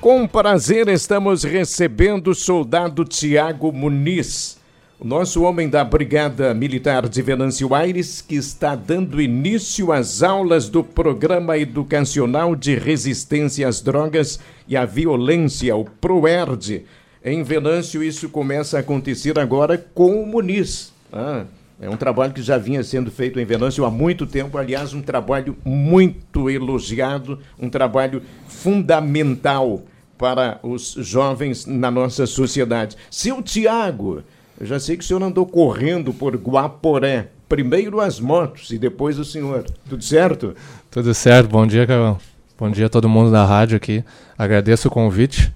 Com prazer estamos recebendo o soldado Tiago Muniz, o nosso homem da Brigada Militar de Venâncio Aires, que está dando início às aulas do Programa Educacional de Resistência às Drogas e à Violência, o PROERD. Em Venâncio, isso começa a acontecer agora com o Muniz. Ah, é um trabalho que já vinha sendo feito em Venâncio há muito tempo, aliás, um trabalho muito elogiado, um trabalho fundamental para os jovens na nossa sociedade. Seu Tiago, eu já sei que o senhor andou correndo por Guaporé. Primeiro as motos e depois o senhor. Tudo certo? Tudo certo. Bom dia, Carol. Bom dia a todo mundo da rádio aqui. Agradeço o convite.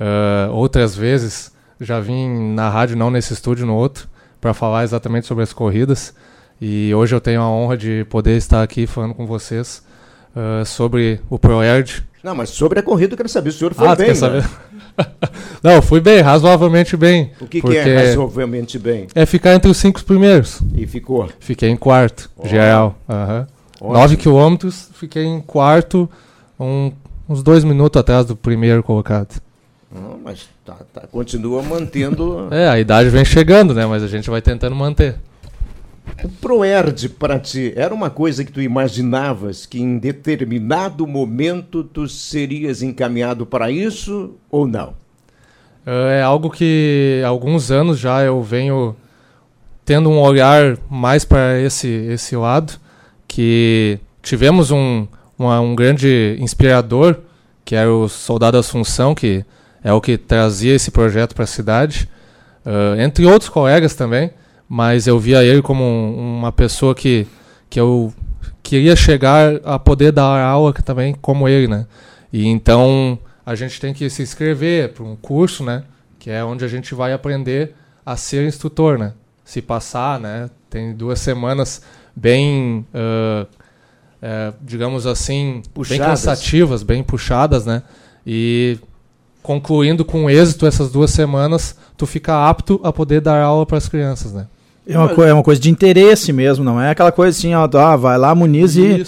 Uh, outras vezes já vim na rádio, não nesse estúdio, no outro, para falar exatamente sobre as corridas. E hoje eu tenho a honra de poder estar aqui falando com vocês uh, sobre o ProERD, não, mas sobre a corrida eu quero saber se o senhor foi ah, bem. Quer né? saber? Não, fui bem, razoavelmente bem. O que, que é razoavelmente bem? É ficar entre os cinco primeiros. E ficou? Fiquei em quarto, oh. geral. Uhum. Nove quilômetros, fiquei em quarto, um, uns dois minutos atrás do primeiro colocado. Não, mas tá, tá, continua mantendo. é, a idade vem chegando, né? Mas a gente vai tentando manter. O Proerd para ti era uma coisa que tu imaginavas que em determinado momento tu serias encaminhado para isso ou não? É algo que há alguns anos já eu venho tendo um olhar mais para esse esse lado, que tivemos um uma, um grande inspirador que era o Soldado Assunção, que é o que trazia esse projeto para a cidade, uh, entre outros colegas também mas eu via ele como um, uma pessoa que, que eu queria chegar a poder dar aula também como ele, né? E então a gente tem que se inscrever para um curso, né? Que é onde a gente vai aprender a ser instrutor, né? Se passar, né? Tem duas semanas bem, uh, uh, digamos assim, puxadas. bem cansativas, bem puxadas, né? E concluindo com êxito essas duas semanas, tu fica apto a poder dar aula para as crianças, né? É uma, co é uma coisa de interesse mesmo, não é aquela coisa assim, ó, ah, vai lá, Muniz e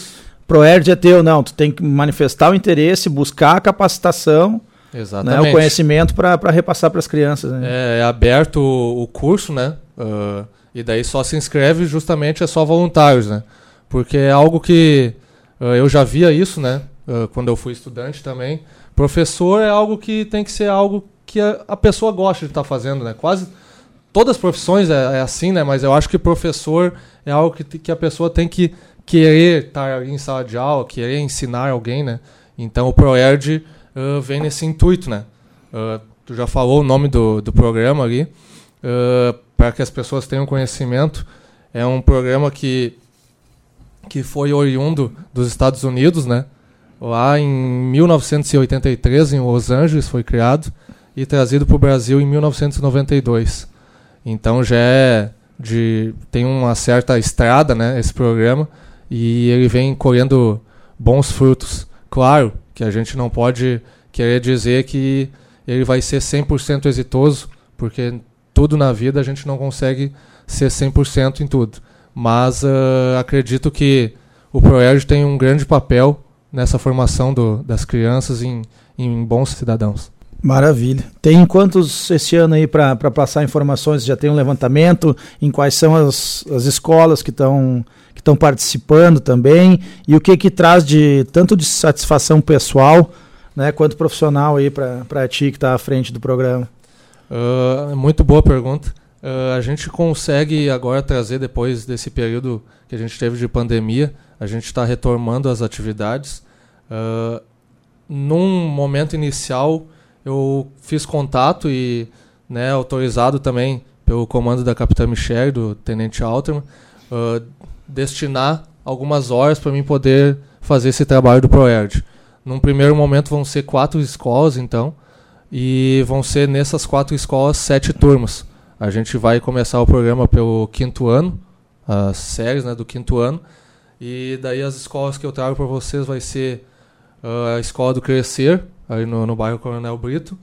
Proerd é teu. Não, tu tem que manifestar o interesse, buscar a capacitação, Exatamente. Né, o conhecimento para repassar para as crianças. Né? É, é, aberto o, o curso, né? Uh, e daí só se inscreve justamente é só voluntários, né? Porque é algo que uh, eu já via isso, né? Uh, quando eu fui estudante também. Professor é algo que tem que ser algo que a, a pessoa gosta de estar tá fazendo, né? Quase todas as profissões é, é, assim, né? Mas eu acho que professor é algo que, que a pessoa tem que querer estar em sala de aula, querer ensinar alguém, né? Então o ProERD uh, vem nesse intuito, né? Uh, tu já falou o nome do, do programa ali, uh, para que as pessoas tenham conhecimento. É um programa que, que foi oriundo dos Estados Unidos, né? Lá em 1983, em Los Angeles, foi criado e trazido para o Brasil em 1992. Então já é de tem uma certa estrada, né, esse programa, e ele vem colhendo bons frutos. Claro que a gente não pode querer dizer que ele vai ser 100% exitoso, porque tudo na vida a gente não consegue ser 100% em tudo. Mas uh, acredito que o ProERD tem um grande papel nessa formação do, das crianças em, em bons cidadãos. Maravilha. Tem quantos esse ano aí para passar informações? Já tem um levantamento em quais são as, as escolas que estão que estão participando também e o que que traz de tanto de satisfação pessoal, né, quanto profissional aí para ti que está à frente do programa? Uh, muito boa pergunta. Uh, a gente consegue agora trazer depois desse período que a gente teve de pandemia, a gente está retomando as atividades. Uh, num momento inicial eu fiz contato e né, autorizado também pelo comando da Capitã Michelle, do Tenente Alterman, uh, destinar algumas horas para mim poder fazer esse trabalho do ProERD. Num primeiro momento vão ser quatro escolas, então, e vão ser nessas quatro escolas sete turmas. A gente vai começar o programa pelo quinto ano, as séries né, do quinto ano, e daí as escolas que eu trago para vocês vai ser uh, a Escola do Crescer, aí no, no bairro Coronel Brito.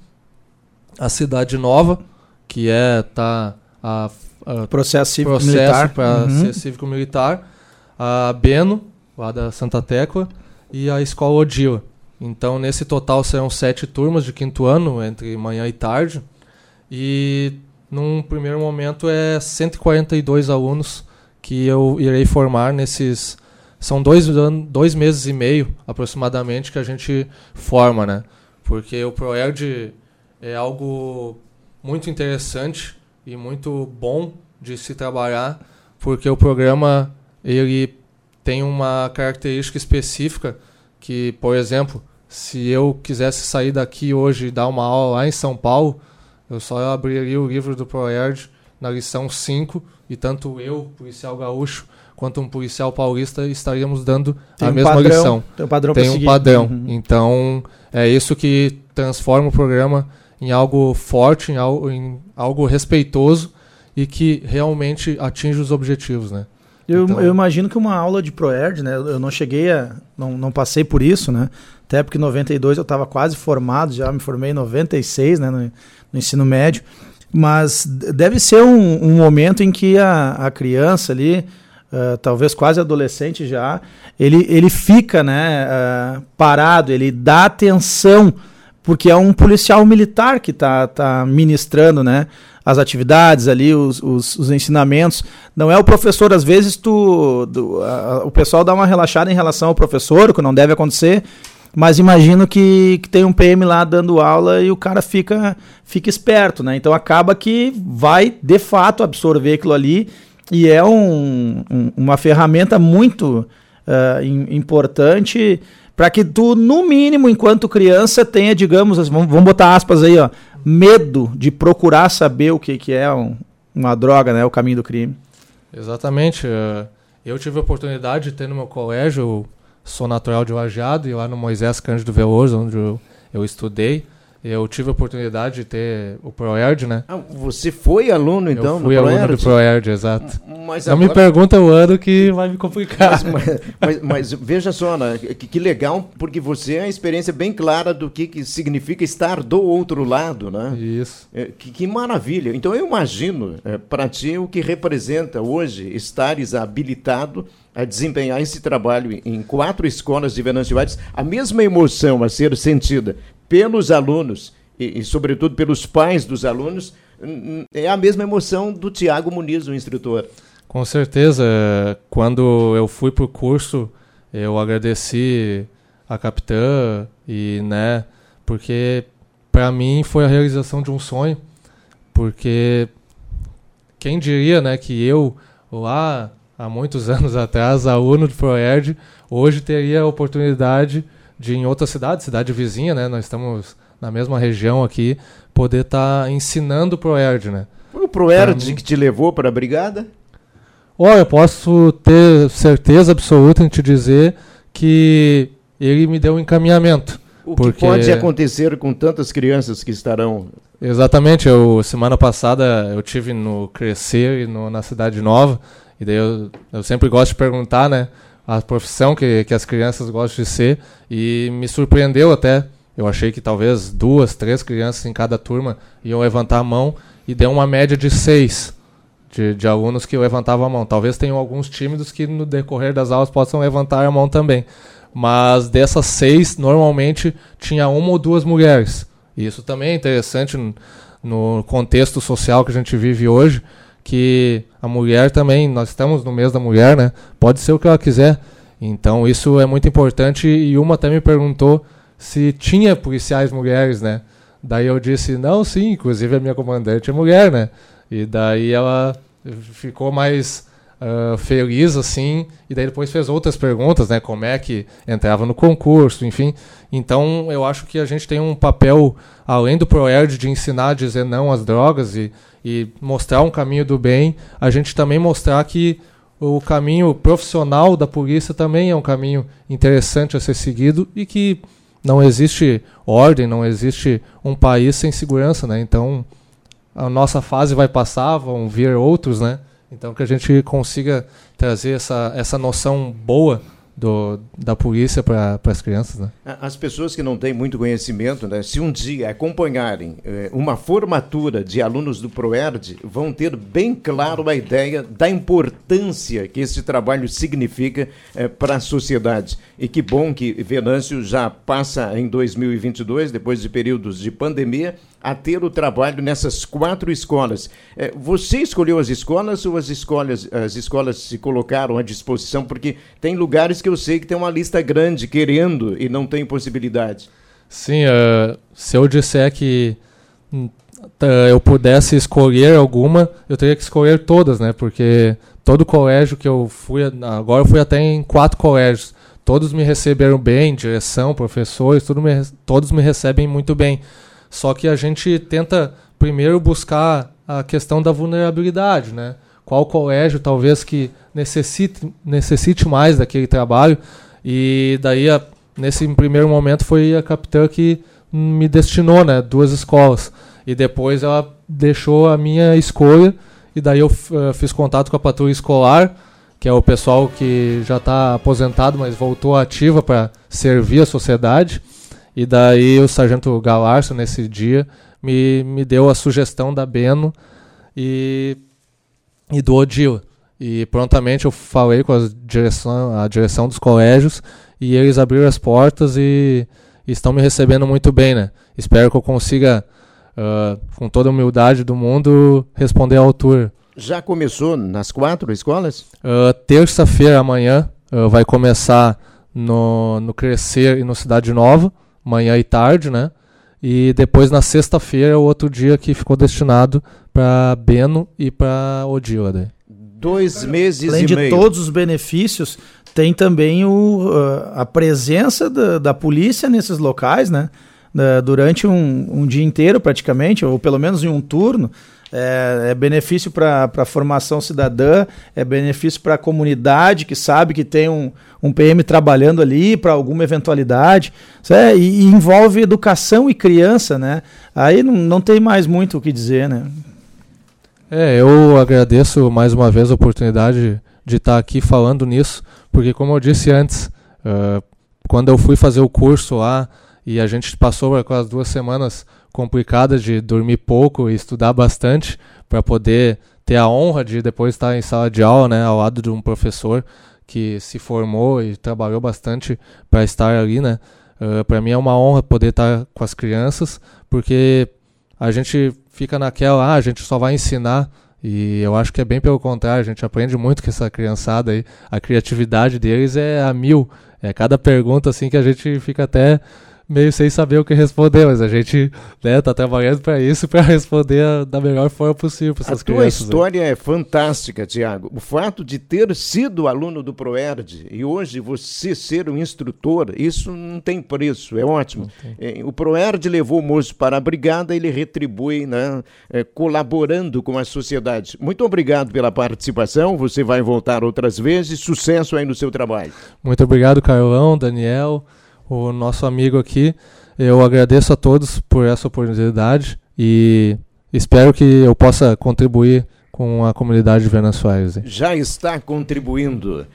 A Cidade Nova, que é tá a, a processo cívico militar para uhum. ser cívico militar, a Beno, lá da Santa Tecla, e a Escola Odila. Então, nesse total serão sete turmas de quinto ano, entre manhã e tarde. E num primeiro momento é 142 alunos que eu irei formar nesses. São dois, dois meses e meio aproximadamente que a gente forma, né? Porque o ProErd é algo muito interessante e muito bom de se trabalhar, porque o programa ele tem uma característica específica que, por exemplo, se eu quisesse sair daqui hoje e dar uma aula lá em São Paulo, eu só abriria o livro do ProErd na lição 5 e tanto eu, policial gaúcho, quanto um policial paulista estaríamos dando tem a um mesma padrão, lição. Tem um padrão. Tem um padrão. Uhum. Então, é isso que transforma o programa em algo forte, em algo, em algo respeitoso e que realmente atinge os objetivos, né? Eu, então... eu imagino que uma aula de ProErd, né? Eu não cheguei a. Não, não passei por isso, né? Até porque em 92 eu estava quase formado, já me formei em 96, né? No, no ensino médio. Mas deve ser um, um momento em que a, a criança ali, uh, talvez quase adolescente já, ele, ele fica né, uh, parado, ele dá atenção, porque é um policial militar que está tá ministrando né, as atividades ali, os, os, os, ensinamentos. Não é o professor, às vezes tu, a, o pessoal dá uma relaxada em relação ao professor, o que não deve acontecer, mas imagino que, que tem um PM lá dando aula e o cara fica, fica esperto, né? Então acaba que vai de fato absorver aquilo ali e é um, um, uma ferramenta muito uh, importante para que tu, no mínimo, enquanto criança, tenha, digamos, vamos, vamos botar aspas aí, ó, medo de procurar saber o que, que é um, uma droga, né? O caminho do crime. Exatamente. Eh, eu tive a oportunidade de ter no meu colégio, sou natural de Lajeado, e lá no Moisés Cândido Veloso, onde eu, eu estudei, eu tive a oportunidade de ter o ProErd, né? Ah, você foi aluno, então, eu fui no aluno do ProErd, exato. Mas Não agora... me pergunta o ano que vai me complicar. Mas, mas, mas, mas veja só, né? que, que, legal, porque você é uma experiência bem clara do que, que significa estar do outro lado, né? Isso. É, que, que, maravilha. Então eu imagino, é, para ti, o que representa hoje estares habilitado a desempenhar esse trabalho em quatro escolas de Venâncio Aires, a mesma emoção a ser sentida pelos alunos e, e, sobretudo, pelos pais dos alunos, é a mesma emoção do Tiago Muniz, o instrutor. Com certeza. Quando eu fui para o curso, eu agradeci a capitã e, né, porque para mim foi a realização de um sonho, porque quem diria, né, que eu lá há muitos anos atrás, aluno do Proerd, hoje teria a oportunidade de em outra cidade, cidade vizinha, né? Nós estamos na mesma região aqui, poder estar tá ensinando o Proerd, né? Foi o Proerd que te levou para a brigada? Olha, eu posso ter certeza absoluta em te dizer que ele me deu um encaminhamento. O porque... que pode acontecer com tantas crianças que estarão... Exatamente, eu semana passada eu tive no Crescer e no, na Cidade Nova, e daí eu, eu sempre gosto de perguntar, né? A profissão que, que as crianças gostam de ser e me surpreendeu até. Eu achei que talvez duas, três crianças em cada turma iam levantar a mão e deu uma média de seis de, de alunos que levantavam a mão. Talvez tenham alguns tímidos que no decorrer das aulas possam levantar a mão também. Mas dessas seis, normalmente tinha uma ou duas mulheres. E isso também é interessante no contexto social que a gente vive hoje, que a mulher também, nós estamos no mês da mulher, né? Pode ser o que ela quiser. Então isso é muito importante e uma até me perguntou se tinha policiais mulheres, né? Daí eu disse, não, sim, inclusive a minha comandante é mulher, né? E daí ela ficou mais uh, feliz, assim, e daí depois fez outras perguntas, né? Como é que entrava no concurso, enfim. Então eu acho que a gente tem um papel, além do ProErd, de ensinar a dizer não às drogas e e mostrar um caminho do bem, a gente também mostrar que o caminho profissional da polícia também é um caminho interessante a ser seguido e que não existe ordem, não existe um país sem segurança, né? Então a nossa fase vai passar, vão vir outros, né? Então que a gente consiga trazer essa, essa noção boa do, da polícia para as crianças. Né? As pessoas que não têm muito conhecimento, né, se um dia acompanharem eh, uma formatura de alunos do ProERD, vão ter bem claro a ideia da importância que esse trabalho significa eh, para a sociedade. E que bom que Venâncio já passa em 2022, depois de períodos de pandemia, a ter o trabalho nessas quatro escolas. É, você escolheu as escolas ou as escolas, as escolas se colocaram à disposição? Porque tem lugares que eu sei que tem uma lista grande querendo e não tem possibilidade. Sim, uh, se eu disser que uh, eu pudesse escolher alguma, eu teria que escolher todas, né? Porque todo colégio que eu fui, agora eu fui até em quatro colégios, todos me receberam bem, direção, professores, me, todos me recebem muito bem. Só que a gente tenta primeiro buscar a questão da vulnerabilidade, né? Qual colégio talvez que necessite, necessite mais daquele trabalho e daí a, nesse primeiro momento foi a capitã que me destinou, né? Duas escolas e depois ela deixou a minha escolha e daí eu uh, fiz contato com a patrulha escolar que é o pessoal que já está aposentado, mas voltou ativa para servir a sociedade. E daí o sargento Galarço, nesse dia, me, me deu a sugestão da Beno e, e do Odila. E prontamente eu falei com a direção, a direção dos colégios e eles abriram as portas e, e estão me recebendo muito bem, né? Espero que eu consiga, uh, com toda a humildade do mundo, responder à altura. Já começou nas quatro escolas? Uh, Terça-feira, amanhã, uh, vai começar no, no Crescer e no Cidade Nova manhã e tarde, né? E depois na sexta-feira, o outro dia que ficou destinado para Beno e para Odila. Daí. Dois meses Além e de meio. todos os benefícios, tem também o, a presença da, da polícia nesses locais, né? durante um, um dia inteiro praticamente, ou pelo menos em um turno. É, é benefício para a formação cidadã, é benefício para a comunidade que sabe que tem um, um PM trabalhando ali para alguma eventualidade. É, e, e, envolve educação e criança, né? Aí não, não tem mais muito o que dizer, né? É, eu agradeço mais uma vez a oportunidade de estar aqui falando nisso, porque como eu disse antes, uh, quando eu fui fazer o curso lá e a gente passou aquelas duas semanas complicada de dormir pouco e estudar bastante para poder ter a honra de depois estar em sala de aula, né, ao lado de um professor que se formou e trabalhou bastante para estar ali, né? Uh, para mim é uma honra poder estar com as crianças, porque a gente fica naquela, ah, a gente só vai ensinar e eu acho que é bem pelo contrário, a gente aprende muito com essa criançada aí. A criatividade deles é a mil. É cada pergunta assim que a gente fica até meio sem saber o que responder, mas a gente né, tá trabalhando para isso, para responder da melhor forma possível para essas crianças. A tua história né? é fantástica, Tiago. O fato de ter sido aluno do Proerd e hoje você ser um instrutor, isso não tem preço, é ótimo. É, o Proerd levou o moço para a brigada, ele retribui, né, é, colaborando com a sociedade. Muito obrigado pela participação, você vai voltar outras vezes, sucesso aí no seu trabalho. Muito obrigado, Carlão, Daniel o nosso amigo aqui. Eu agradeço a todos por essa oportunidade e espero que eu possa contribuir com a comunidade de Venezuela. Já está contribuindo.